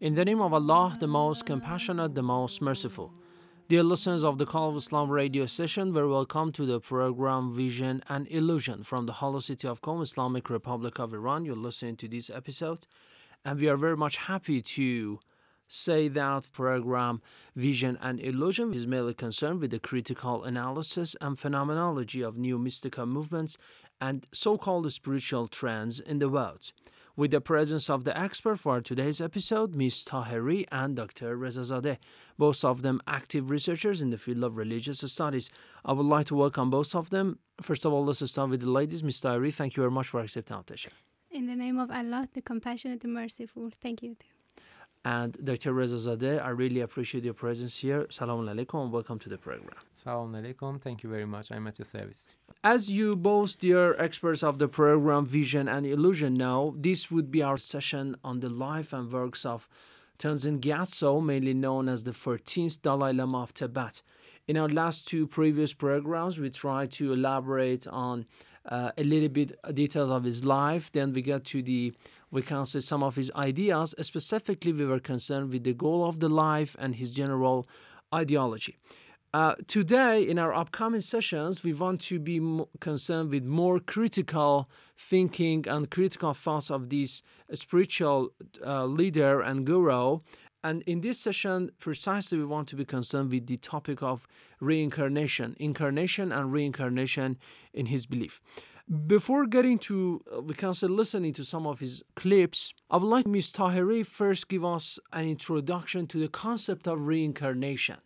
In the name of Allah, the most compassionate, the most merciful. Dear listeners of the Call of Islam radio session, very welcome to the program Vision and Illusion from the Holy City of Qom, Islamic Republic of Iran. You're listening to this episode, and we are very much happy to say that program Vision and Illusion is mainly concerned with the critical analysis and phenomenology of new mystical movements and so-called spiritual trends in the world with the presence of the expert for today's episode, Ms. Taheri and Dr. Rezazadeh, both of them active researchers in the field of religious studies. I would like to welcome both of them. First of all, let's start with the ladies. Ms. Taheri, thank you very much for accepting our invitation. In the name of Allah, the compassionate the merciful, thank you. And Dr. Rezazadeh, I really appreciate your presence here. Salaam alaikum and welcome to the program. Salaam alaikum. Thank you very much. I'm at your service. As you both, dear experts of the program Vision and Illusion, know, this would be our session on the life and works of Tenzin Gyatso, mainly known as the 14th Dalai Lama of Tibet. In our last two previous programs, we tried to elaborate on uh, a little bit details of his life. Then we got to the we can say some of his ideas. Specifically, we were concerned with the goal of the life and his general ideology. Uh, today, in our upcoming sessions, we want to be concerned with more critical thinking and critical thoughts of this spiritual uh, leader and guru. And in this session, precisely, we want to be concerned with the topic of reincarnation, incarnation, and reincarnation in his belief. Before getting to, uh, we can say, listening to some of his clips, I would like Ms. Taheri first give us an introduction to the concept of reincarnation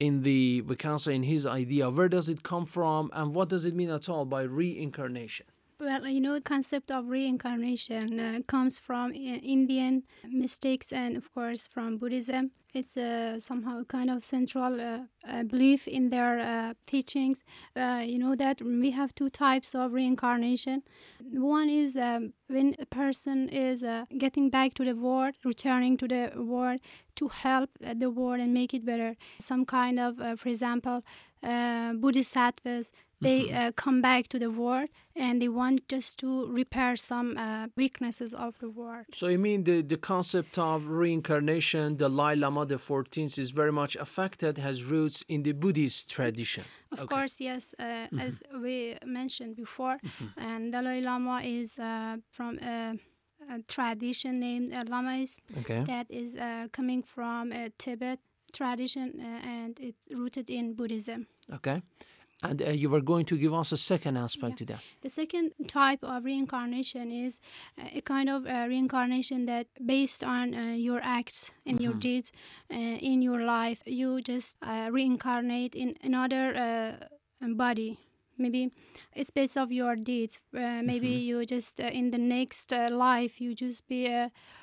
in the we can say in his idea where does it come from and what does it mean at all by reincarnation well, you know, the concept of reincarnation uh, comes from uh, Indian mystics and, of course, from Buddhism. It's uh, somehow kind of central uh, uh, belief in their uh, teachings. you know that we have two types of reincarnation. One is um, when a person is getting back to the world, returning to the world to help the world and make it better. Some kind of, for example, Buddhist bodhisattvas they mm-hmm. uh, come back to the world and they want just to repair some uh, weaknesses of the world. So you mean the, the concept of reincarnation, the Dalai Lama the 14th is very much affected, has roots in the Buddhist tradition. Of okay. course, yes, uh, mm-hmm. as we mentioned before, mm-hmm. and Dalai Lama is uh, from a, a, tradition named uh, Lamaism okay. that is uh, coming from a Tibet tradition and it's rooted in Buddhism. Okay. And uh, you were going to give us a second aspect yeah. to that. The second type of reincarnation is uh, a kind of uh, reincarnation that based on uh, your acts and mm-hmm. your deeds uh, in your life, you just uh, reincarnate in another body. Maybe it's based of your deeds. maybe mm-hmm. you just in the next life you just be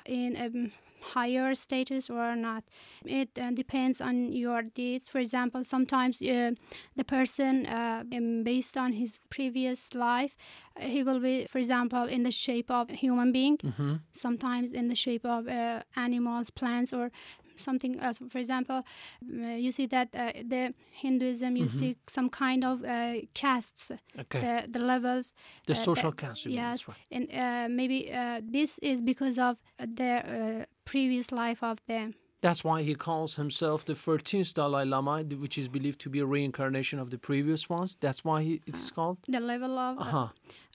in a higher status or not. It uh, depends on your deeds. For example, sometimes uh, the person, uh, um, based on his previous life, he will be, for example, in the shape of a human being, mm-hmm. sometimes in the shape of uh, animals, plants, or something else. For example, uh, you see that uh, the Hinduism, you mm-hmm. see some kind of uh, castes, okay. the, the levels. The social caste. Yes, right. and maybe this is because of their previous life of them. That's why he calls himself the 13th Dalai Lama, which is believed to be a reincarnation of the previous ones. That's why he, it's called. The level of. Uh, Uh-huh.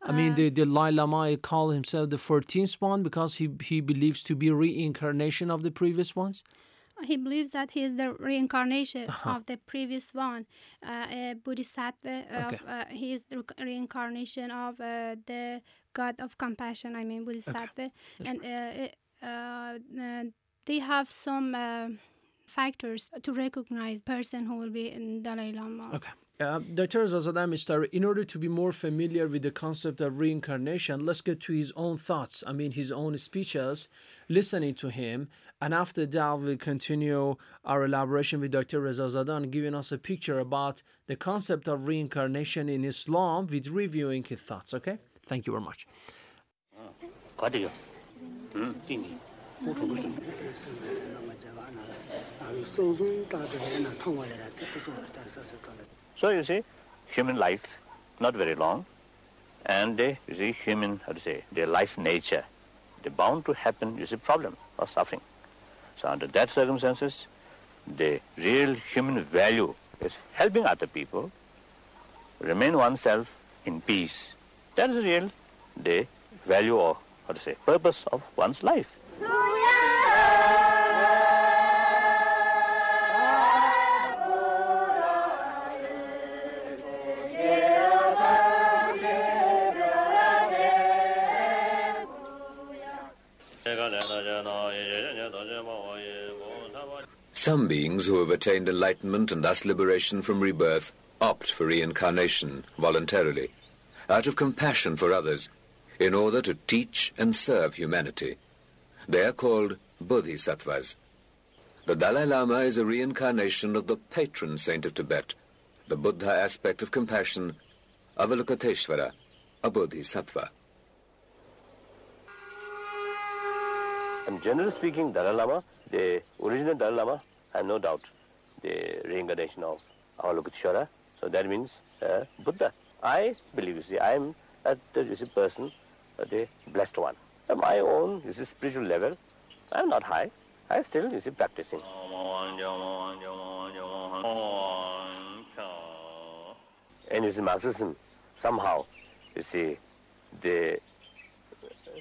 I mean, the, the Dalai Lama called himself the 14th one because he, he believes to be reincarnation of the previous ones. He believes that he is the reincarnation Uh-huh. of the previous one, uh, a bodhisattva. Of, Okay. uh, he is the re- reincarnation of uh, the god of compassion. I mean, bodhisattva, and uh, uh, uh, they have some uh, factors to recognize person who will be in Dalai Lama. Okay. Uh, Dr. Rezazadeh Mr. In order to be more familiar with the concept of reincarnation, let's get to his own thoughts. I mean, his own speeches, listening to him. And after that, we'll continue our elaboration with Dr. Rezazadeh, giving us a picture about the concept of reincarnation in Islam with reviewing his thoughts. Okay? Thank you very much. So you see, human life, not very long, and uh, you see, human, how to say, their life nature, they bound to happen, you see, problem or suffering. So under that circumstances, the real human value is helping other people, remain oneself in peace. That is real the value or how to say purpose of one's life. Some beings who have attained enlightenment and thus liberation from rebirth opt for reincarnation voluntarily, out of compassion for others, in order to teach and serve humanity. They are called bodhisattvas. The Dalai Lama is a reincarnation of the patron saint of Tibet, the Buddha aspect of compassion, Avalokiteshvara, a bodhisattva. And generally speaking, Dalai Lama, the original Dalai Lama, I have no doubt, the reincarnation of Avalokiteshvara. So that means uh, Buddha. I believe, you see, I am at the you see, person, uh, the blessed one. At my own, you see, spiritual level, I am not high. I am still, you see, practicing. And you see, Marxism, somehow, you see, they,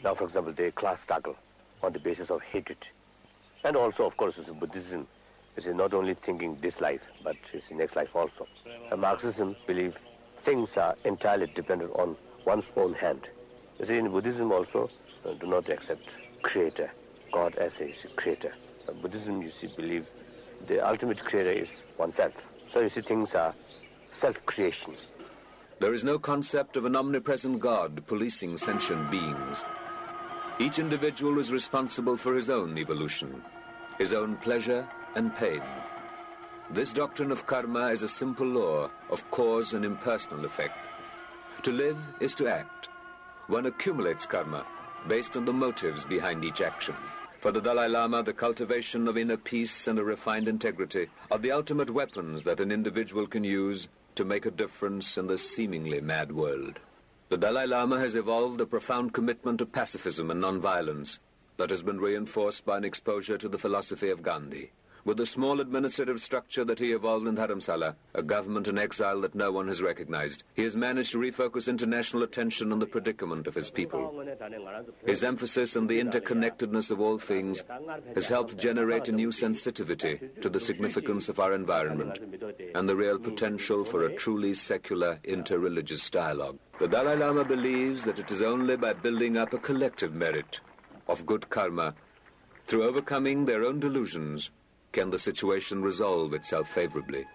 now for example, the class struggle on the basis of hatred. And also, of course, you see, Buddhism is not only thinking this life, but you see, next life also. And Marxism believe things are entirely dependent on one's own hand. You see, in Buddhism also, uh, do not accept creator, God as a creator. Uh, Buddhism, you see, believe the ultimate creator is oneself. So you see, things are self-creation. There is no concept of an omnipresent God policing sentient beings. Each individual is responsible for his own evolution, his own pleasure and pain. This doctrine of karma is a simple law of cause and impersonal effect. To live is to act. One accumulates karma based on the motives behind each action. For the Dalai Lama, the cultivation of inner peace and a refined integrity are the ultimate weapons that an individual can use to make a difference in this seemingly mad world. The Dalai Lama has evolved a profound commitment to pacifism and nonviolence that has been reinforced by an exposure to the philosophy of Gandhi. With the small administrative structure that he evolved in Dharamsala, a government in exile that no one has recognized, he has managed to refocus international attention on the predicament of his people. His emphasis on the interconnectedness of all things has helped generate a new sensitivity to the significance of our environment and the real potential for a truly secular interreligious dialogue. The Dalai Lama believes that it is only by building up a collective merit of good karma through overcoming their own delusions can the situation resolve itself favorably.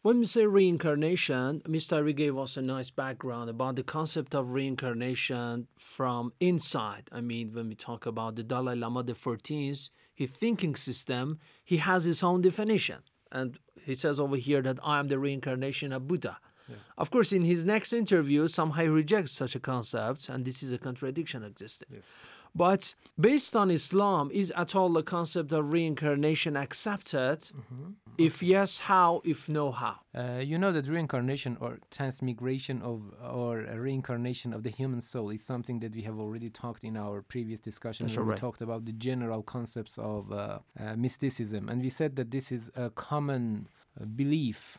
When we say reincarnation, Ms. Taheri gave us a nice background about the concept of reincarnation from inside. I mean, when we talk about the Dalai Lama the 14th, his thinking system, he has his own definition. And he says over here that I am the reincarnation of Buddha. Of course, in his next interview, somehow he rejects such a concept, and this is a contradiction existing. But based on Islam, is at all the concept of reincarnation accepted? Mm-hmm. If yes, how? If no, how? Uh, you know that reincarnation or transmigration of or reincarnation of the human soul is something that we have already talked in our previous discussion. That's when we talked about the general concepts of uh, uh, mysticism, and we said that this is a common uh, belief,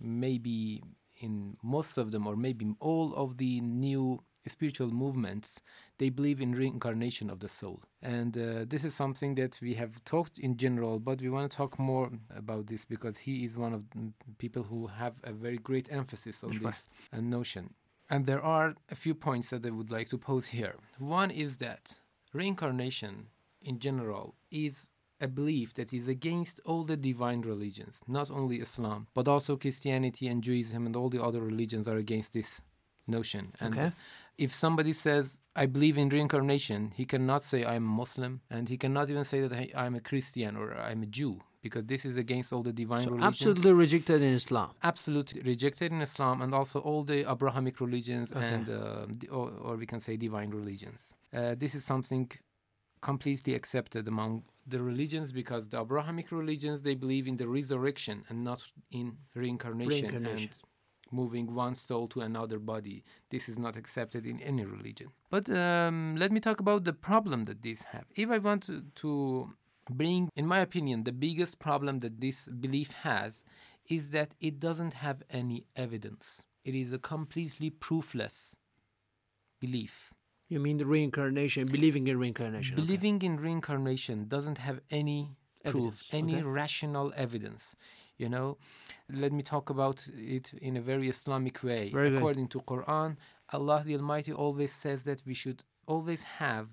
maybe in most of them, or maybe all of the new spiritual movements, they believe in reincarnation of the soul. And uh, this is something that we have talked in general, but we want to talk more about this because he is one of the people who have a very great emphasis on this uh, notion. And there are a few points that I would like to pose here. One is that reincarnation in general is a belief that is against all the divine religions, not only Islam, but also Christianity and Judaism and all the other religions are against this notion. And Okay. If somebody says, I believe in reincarnation, he cannot say, I'm a Muslim, and he cannot even say that "Hey, I'm a Christian or I'm a Jew, because this is against all the divine So religions absolutely rejected in Islam. absolutely rejected in Islam and also all the Abrahamic religions Okay. and uh, or, or we can say divine religions. Uh, this is something completely accepted among the religions because the Abrahamic religions they believe in the resurrection and not in reincarnation, Reincarnation. and moving one soul to another body. This is not accepted in any religion. But um, let me talk about the problem that these have. If I want to, to bring, in my opinion, the biggest problem that this belief has is that it doesn't have any evidence. It is a completely proofless belief. You mean the reincarnation, believing in reincarnation? okay. Believing in reincarnation doesn't have any proof, Evidence, any okay. rational evidence You know, let me talk about it in a very Islamic way. Very good. According to Quran, Allah the Almighty always says that we should always have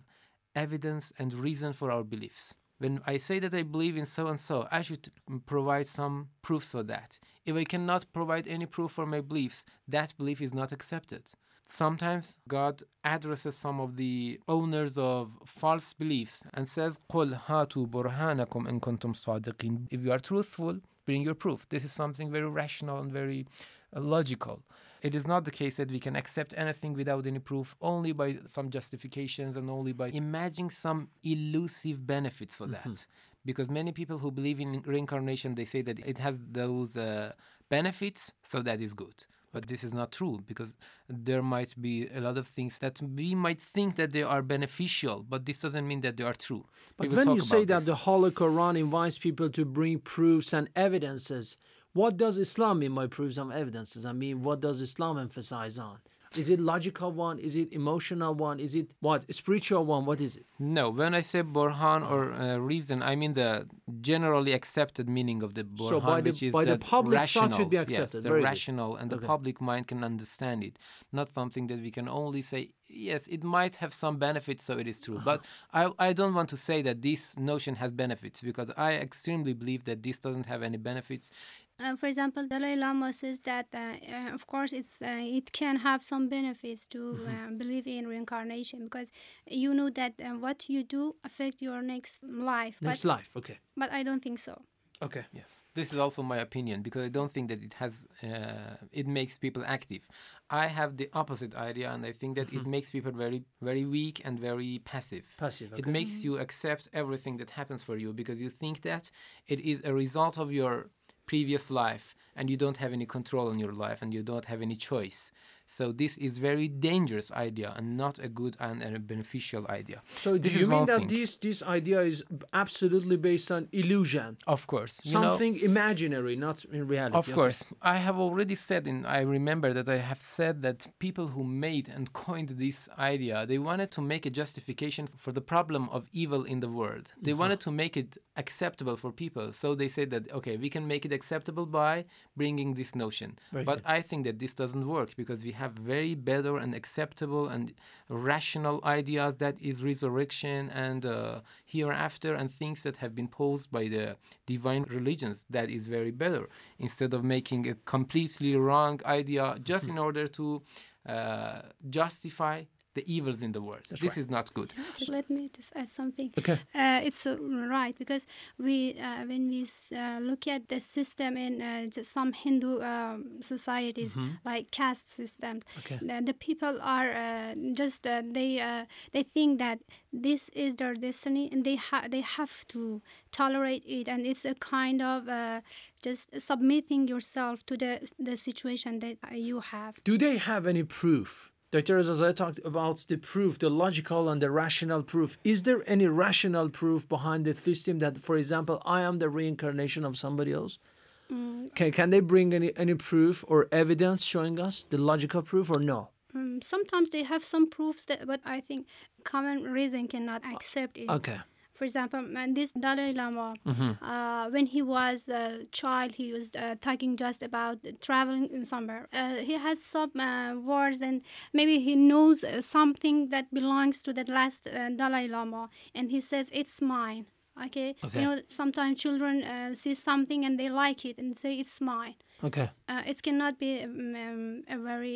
evidence and reason for our beliefs. When I say that I believe in so and so, I should mm, provide some proofs for that. If I cannot provide any proof for my beliefs, that belief is not accepted. Sometimes God addresses some of the owners of false beliefs and says, قُلْ هَاتُوا بُرْهَانَكُمْ إِن كُنْتُمْ صَادِقِينَ If you are truthful, bring your proof. This is something very rational and very uh, logical. It is not the case that we can accept anything without any proof, only by some justifications and only by imagining some elusive benefits for that. Because many people who believe in reincarnation, they say that it has those uh, benefits, so that is good. But this is not true because there might be a lot of things that we might think that they are beneficial, but this doesn't mean that they are true. But when you say that this. the Holy Quran invites people to bring proofs and evidences, what does Islam mean by proofs and evidences? I mean, what does Islam emphasize on? Is it logical one? Is it emotional one? Is it what spiritual one? What is it? No, when I say Burhan or uh, reason, I mean the generally accepted meaning of the Burhan, So by the- which is by the public rational. should be Yes, accepted. the Very good. rational and the Okay. public mind can understand it. Not something that we can only say, yes, it might have some benefits, so it is true. But. I, I don't want to say that this notion has benefits because I extremely believe that this doesn't have any benefits. Uh, for example, Dalai Lama says that, uh, uh, of course, it's uh, it can have some benefits to Mm-hmm. uh, believe in reincarnation because you know that uh, what you do affect your next life. Next but, life. Okay. But I don't think so. Okay. Yes, this is also my opinion because I don't think that it has uh, it makes people active. I have the opposite idea, and I think that it makes people very very weak and very passive. Passive, It makes you accept everything that happens for you because you think that it is a result of your previous life, and you don't have any control on your life, and you don't have any choice. So this is very dangerous idea and not a good and, a beneficial idea. So do you mean that thing. this this idea is absolutely based on illusion? Of course, you know- Something imaginary, not in reality. Of okay. course, I have already said, and I remember that I have said that people who made and coined this idea, they wanted to make a justification for the problem of evil in the world. They Mhm. wanted to make it acceptable for people. So they said that, okay, we can make it acceptable by bringing this notion. Very but good. I think that this doesn't work because we have very better and acceptable and rational ideas that is resurrection and uh, hereafter and things that have been posed by the divine religions that is very better. Instead of making a completely wrong idea just in order to uh, justify the evils in the world. That's this right. is not good. Just let me just add something. Okay. Uh, it's uh, right because we, uh, when we uh, look at the system in uh, just some Hindu um, societies, Mhm. like caste systems, Okay. the, the people are uh, just uh, they uh, they think that this is their destiny and they ha- they have to tolerate it, and it's a kind of uh, just submitting yourself to the the situation that uh, you have. Do they have any proof? Dr. Rezazadeh talked about the proof, the logical and the rational proof. Is there any rational proof behind the system that, for example, I am the reincarnation of somebody else? Mm, Can, can they bring any, any proof or evidence showing us the logical proof or no? Um, sometimes they have some proofs that, but I think common reason cannot accept it. Okay. For example, man, this Dalai Lama, Mhm. uh, when he was a child, he was uh, talking just about traveling in somewhere. Uh, he had some uh, words, and maybe he knows uh, something that belongs to the last uh, Dalai Lama, and he says it's mine. Okay? Okay. you know, sometimes children uh, see something and they like it and say it's mine Okay. uh, it cannot be um, um, a very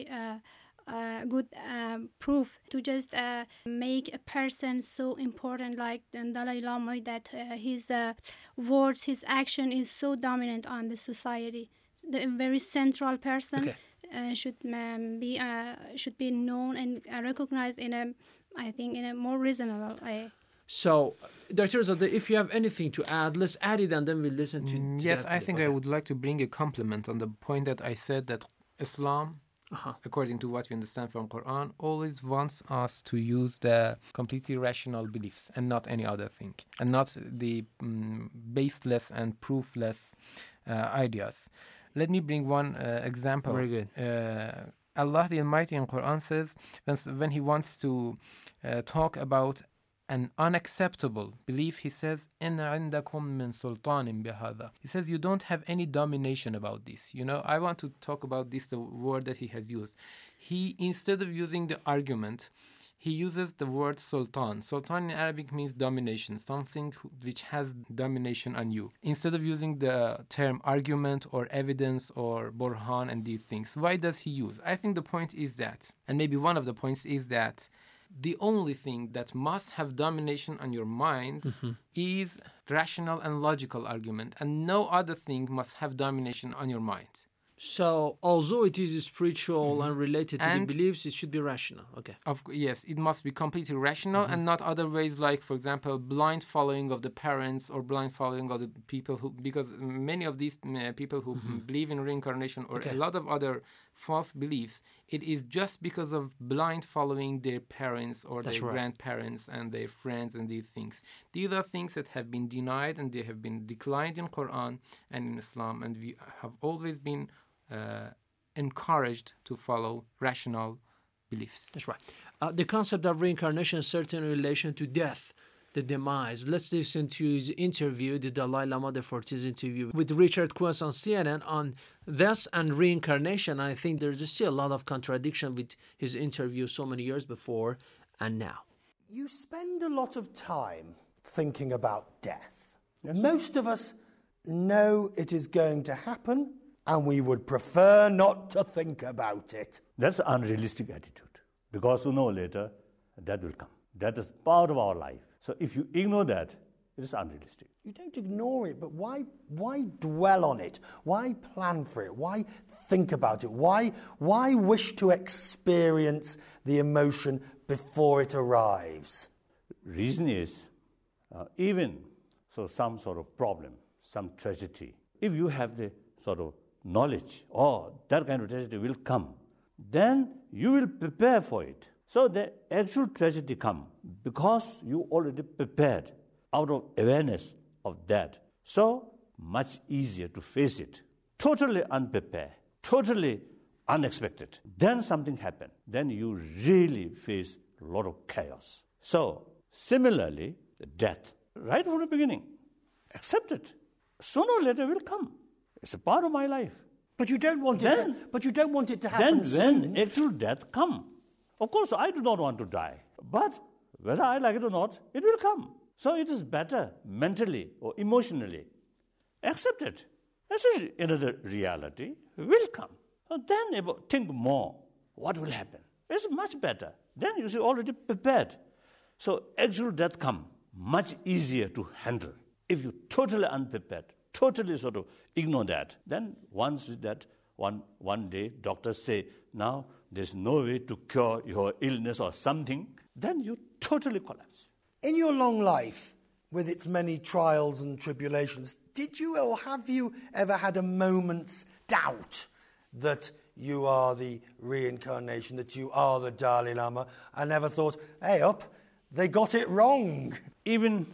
uh, good um, proof to just uh, make a person so important like Dalai Lama that uh, his uh, words, his action is so dominant on the society. The very central person Okay. uh, should um, be uh, should be known and recognized in a, I think, in a more reasonable way. So, Dr. Rezazadeh, if you have anything to add, let's add it and then we'll listen to, Mm, to yes, that I think Okay. I would like to bring a compliment on the point that I said that Islam, Uh-huh. according to what we understand from Quran, always wants us to use the completely rational beliefs and not any other thing, and not the mm, baseless and proofless uh, ideas. Let me bring one uh, example. Very good. Uh, Allah the Almighty in Quran says when, when He wants to uh, talk about an unacceptable belief, He says, "إن عندكم من سلطان بهذا." He says you don't have any domination about this. You know, I want to talk about this, the word that He has used. He instead of using the argument, he uses the word sultan. Sultan in Arabic means domination, something who- which has domination on you. Instead of using the term argument or evidence or burhan and these things, why does he use? I think the point is that, and maybe one of the points is that the only thing that must have domination on your mind is rational and logical argument, and no other thing must have domination on your mind. So, although it is spiritual and related to And- the beliefs, it should be rational. Okay. Of yes, it must be completely rational Mm-hmm. and not other ways like, for example, blind following of the parents or blind following of the people who, because many of these uh, people who mm, believe in reincarnation or Mm-hmm. Okay. a lot of other false beliefs, it is just because of blind following their parents or That's their right. grandparents and their friends and these things. These are things that have been denied and they have been declined in Quran and in Islam, and we have always been uh, encouraged to follow rational beliefs. That's right. Uh, the concept of reincarnation is certain in relation to death, the demise. Let's listen to his interview, the Dalai Lama, the 14th interview with Richard Quest on CNN on this and reincarnation. I think there's still a lot of contradiction with his interview so many years before and now. You spend a lot of time thinking about death. Most of us know it is going to happen, and we would prefer not to think about it. That's an unrealistic attitude because sooner or later that will come. That is part of our life. So if you ignore that, it is unrealistic. You don't ignore it, but why, why dwell on it? Why plan for it? Why think about it? Why, why wish to experience the emotion before it arrives? Reason is uh, even so some sort of problem, some tragedy. If you have the sort of knowledge, oh, that kind of tragedy will come, then you will prepare for it. So the actual tragedy come because you already prepared out of awareness of that. So much easier to face it. Totally unprepared, totally unexpected. Then something happened. Then you really face a lot of chaos. So similarly, the death, right from the beginning, accept it. Sooner or later will come. It's a part of my life. But you don't want it. To, but you don't want it to happen Then soon. when actual death come, of course I do not want to die. But whether I like it or not, it will come. So it is better mentally or emotionally. Accept it. That's a- another reality will come. So then think more. What will happen? It's much better. Then you see already prepared. So actual death come much easier to handle. If you totally unprepared, totally sort of ignore that, then once that one one day doctors say now there's no way to cure your illness or something, then you totally collapse. In your long life, with its many trials and tribulations, did you or have you ever had a moment's doubt that you are the reincarnation, that you are the Dalai Lama? I never thought, hey, up, they got it wrong. Even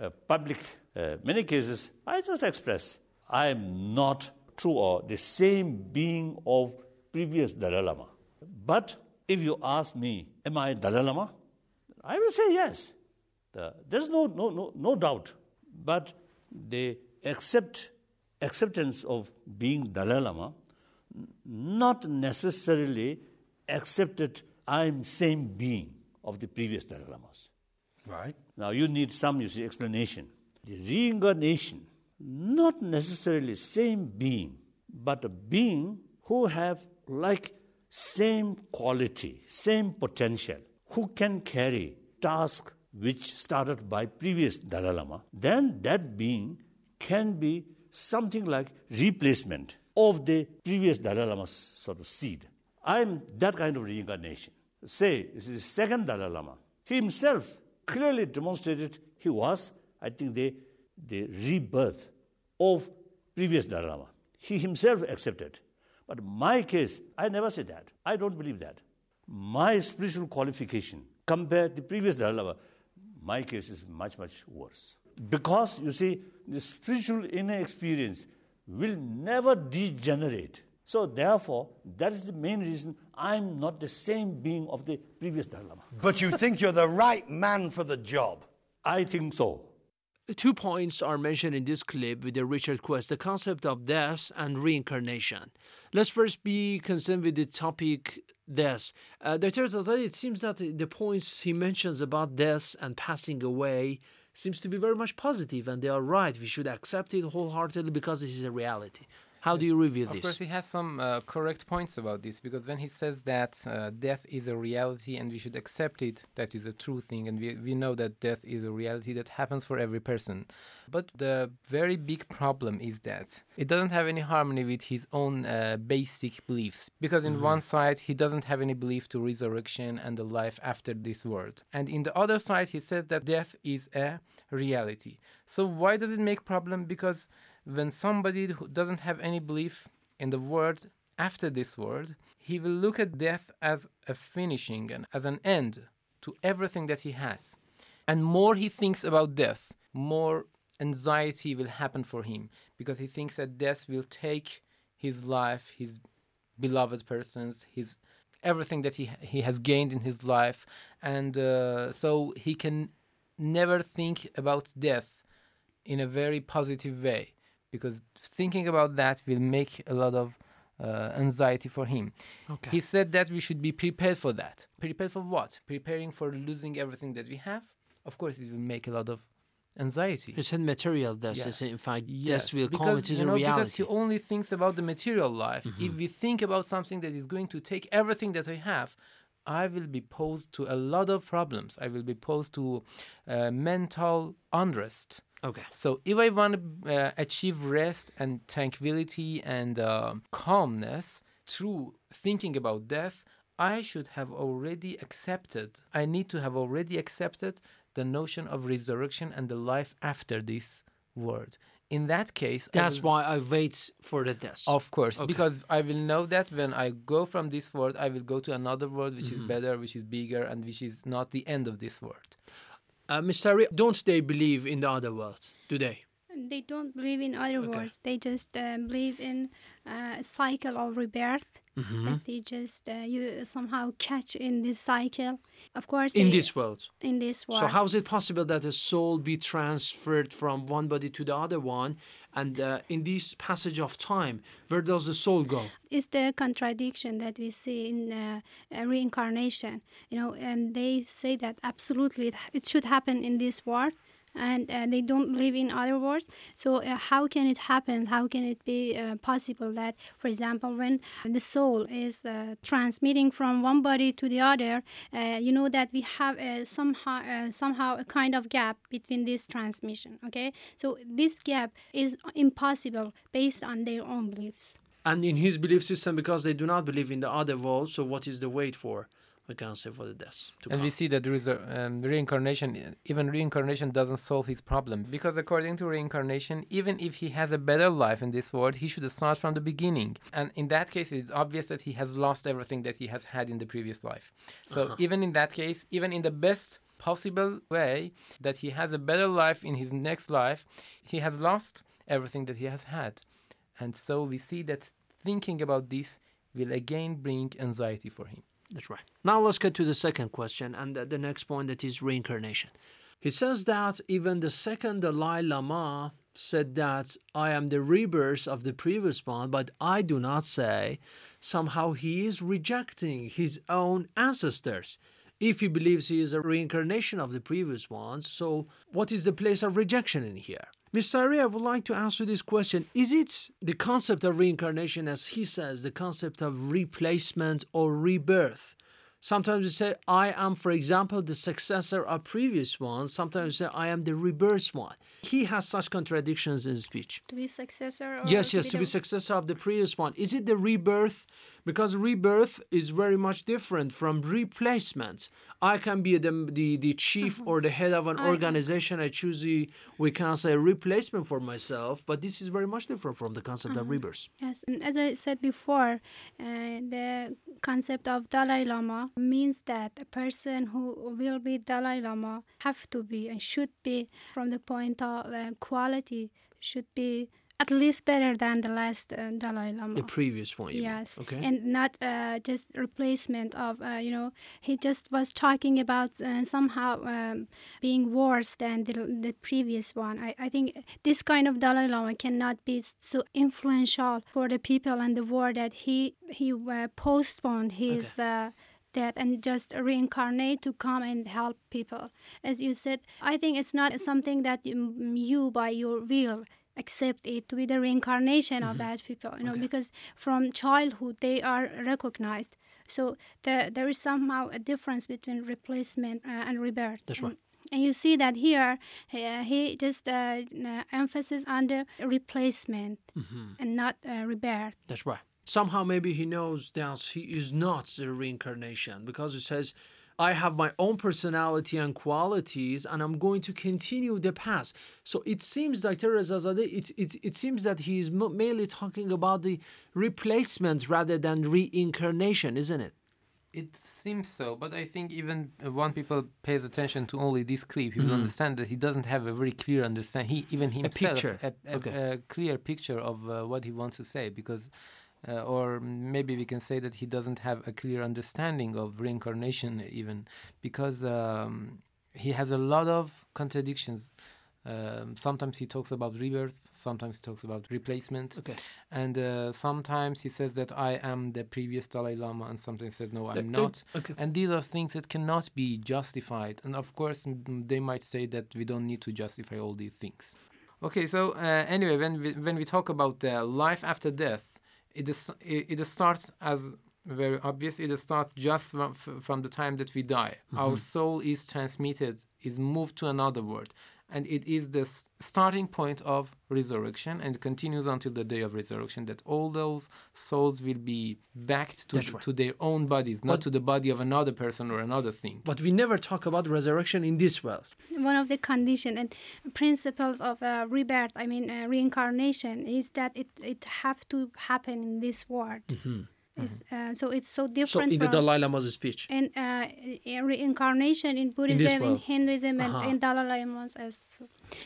uh, public, uh, many cases, I just express, I am not true or the same being of previous Dalai Lama. But if you ask me, am I Dalai Lama? I will say yes. The, there's no, no, no, no doubt. But the accept, acceptance of being Dalai Lama, not necessarily accepted I'm same being of the previous Dalai Lamas. Right. Now you need some, you see, explanation. The reincarnation, not necessarily same being, but a being who have like same quality, same potential, who can carry task which started by previous Dalai Lama, then that being can be something like replacement of the previous Dalai Lama's sort of seed. I'm that kind of reincarnation. Say, this is the second Dalai Lama. He himself clearly demonstrated he was, I think, the, the rebirth of previous Dalai Lama. He himself accepted. But my case, I never said that. I don't believe that. My spiritual qualification compared to the previous Dalai Lama, my case is much, much worse. Because, you see, the spiritual inner experience will never degenerate. So, therefore, that is the main reason I'm not the same being of the previous Dalai Lama. But you think you're the right man for the job? I think so. Two points are mentioned in this clip with the Richard Quest the concept of death and reincarnation. Let's first be concerned with the topic death. Uh, Dr. It seems that the points he mentions about death and passing away seems to be very much positive, and they are right. We should accept it wholeheartedly because this is a reality. How do you review of this? Of course, he has some uh, correct points about this because when he says that uh, death is a reality and we should accept it, that is a true thing, and we, we know that death is a reality that happens for every person. But the very big problem is that it doesn't have any harmony with his own uh, basic beliefs. Because in mm-hmm. one side, he doesn't have any belief to resurrection and the life after this world. And in the other side, he says that death is a reality. So why does it make problem? Because when somebody who doesn't have any belief in the world after this world, he will look at death as a finishing and as an end to everything that he has. And more he thinks about death, more anxiety will happen for him because he thinks that death will take his life, his beloved persons, his everything that he he has gained in his life, and uh, so he can never think about death in a very positive way because thinking about that will make a lot of uh, anxiety for him. Okay. He said that we should be prepared for that. Prepared for what? Preparing for losing everything that we have. Of course, it will make a lot of anxiety. He said material death yeah. is in fact yes, this will because, come into you know, reality. Because he only thinks about the material life. Mm-hmm. If we think about something that is going to take everything that I have, I will be posed to a lot of problems. I will be posed to uh, mental unrest. Okay. So if I want to uh, achieve rest and tranquility and uh, calmness through thinking about death, I should have already accepted, I need to have already accepted the notion of resurrection and the life after this world. In that case, that's will, why I wait for the death. Of course, okay. because I will know that when I go from this world, I will go to another world which mm-hmm. is better, which is bigger, and which is not the end of this world. Uh, Mr. don't they believe in the other world? Do they? They don't believe in other okay. worlds. They just uh, believe in uh, a cycle of rebirth. Mm-hmm. That they just uh, you somehow catch in this cycle. Of course, in they, this world. In this world. So how is it possible that a soul be transferred from one body to the other one, and uh, in this passage of time, where does the soul go? It's the contradiction that we see in uh, reincarnation. You know, and they say that absolutely it should happen in this world, and uh, they don't believe in other worlds. So uh, how can it happen? How can it be uh, possible that, for example, when the soul is uh, transmitting from one body to the other, uh, you know that we have uh, somehow somehow a kind of gap between this transmission. Okay, so this gap is impossible based on their own beliefs. And in his belief system, because they do not believe in the other world, so what is the wait for? We can say for the death. And come. we see that there is a um, reincarnation. Even reincarnation doesn't solve his problem because, according to reincarnation, even if he has a better life in this world, he should start from the beginning. And in that case, it's obvious that he has lost everything that he has had in the previous life. So uh-huh. even in that case, even in the best possible way that he has a better life in his next life, he has lost everything that he has had. And so we see that thinking about this will again bring anxiety for him. That's right. Now let's get to the second question and the next point that is reincarnation. He says that even the second Dalai Lama said that I am the rebirth of the previous one, but I do not say somehow he is rejecting his own ancestors. If he believes he is a reincarnation of the previous ones, so what is the place of rejection in here? Ms. Taheri, I would like to answer this question. Is it the concept of reincarnation, as he says, the concept of replacement or rebirth? Sometimes you say, I am, for example, the successor of previous one. Sometimes you say, I am the reverse one. He has such contradictions in speech. To be successor? yes, yes, to be successor of the previous one. Is it the rebirth? Because rebirth is very much different from replacement. I can be the, the, the chief mm-hmm. or the head of an I organization. I choose the, we can say, replacement for myself, but this is very much different from the concept of mm-hmm. rebirth. Yes, and as I said before, uh, the concept of Dalai Lama means that a person who will be Dalai Lama have to be and should be from the point of uh, quality should be at least better than the last uh, Dalai Lama. The previous one. yes. Okay. And not uh, just replacement of, uh, you know, he just was talking about uh, somehow um, being worse than the, the previous one. I, I think this kind of Dalai Lama cannot be so influential for the people and the world that he, he uh, postponed his. Okay uh, death and just reincarnate to come and help people. As you said, I think it's not something that you, you by your will accept it to be the reincarnation mm-hmm. of that people you know okay. because from childhood they are recognized so the, there is somehow a difference between replacement uh, and rebirth that's right and you see that here uh, he just uh, emphasis on the replacement mm-hmm. and not uh, rebirth that's right somehow maybe he knows that he is not the reincarnation because it says I have my own personality and qualities, and I'm going to continue the past. So it seems, Dr. Rezazadeh, it, it, it seems that he is mainly talking about the replacement rather than reincarnation, isn't it? It seems so, but I think even uh, when people pays attention to only this clip, he will mm-hmm. understand that he doesn't have a very clear understand. He even himself a, a, a, okay. a clear picture of uh, what he wants to say because uh, or maybe we can say that he doesn't have a clear understanding of reincarnation, even because um, he has a lot of contradictions. Um, sometimes he talks about rebirth, sometimes he talks about replacement, okay. and uh, sometimes he says that I am the previous Dalai Lama, and sometimes says no, I'm not. Okay. And these are things that cannot be justified. And of course, they might say that we don't need to justify all these things. Okay, so uh, anyway, when we, when we talk about uh, life after death, it is it, it starts as very obvious. It starts just from, from the time that we die. Mm-hmm. our soul is transmitted is moved to another world and it is the starting point of resurrection and continues until the day of resurrection that all those souls will be backed to, right. to their own bodies not but, to the body of another person or another thing but we never talk about resurrection in this world one of the condition and principles of uh, rebirth i mean uh, reincarnation is that it, it have to happen in this world mm-hmm. Mm-hmm. Uh, so it's so different. So in the Dalai Lama's speech. And uh, reincarnation in Buddhism, in, in Hinduism, uh-huh. and in Dalai Lama's as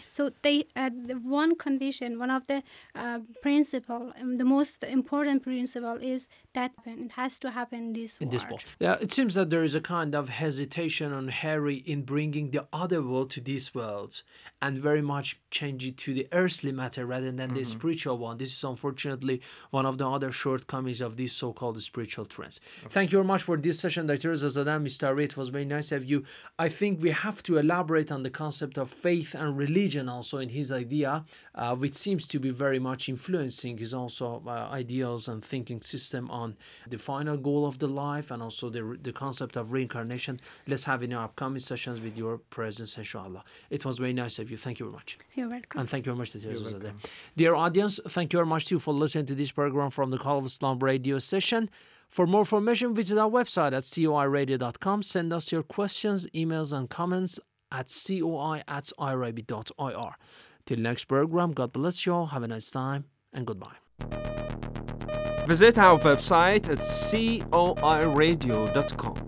so they uh, the one condition, one of the uh, principle, um, the most important principle is that it has to happen in this in world. This world. Yeah, it seems that there is a kind of hesitation on Harry in bringing the other world to this world, and very much change it to the earthly matter rather than mm-hmm. the spiritual one. This is unfortunately one of the other shortcomings of these so so-called spiritual trance. Thank you very much for this session, Dr. Rezazadeh, Mr. Ray. It was very nice of you. I think we have to elaborate on the concept of faith and religion also in his idea, uh, which seems to be very much influencing his also uh, ideals and thinking system on the final goal of the life and also the, the concept of reincarnation. Let's have in our upcoming sessions with your presence, inshallah. It was very nice of you. Thank you very much. You're welcome. And thank you very much, Dr. Rezazadeh. Dear audience, thank you very much too for listening to this program from the Call of Islam radio session. For more information, visit our website at coiradio.com. Send us your questions, emails, and comments at coi at irib.ir. Till next program, God bless you all. Have a nice time and goodbye. Visit our website at coiradio.com.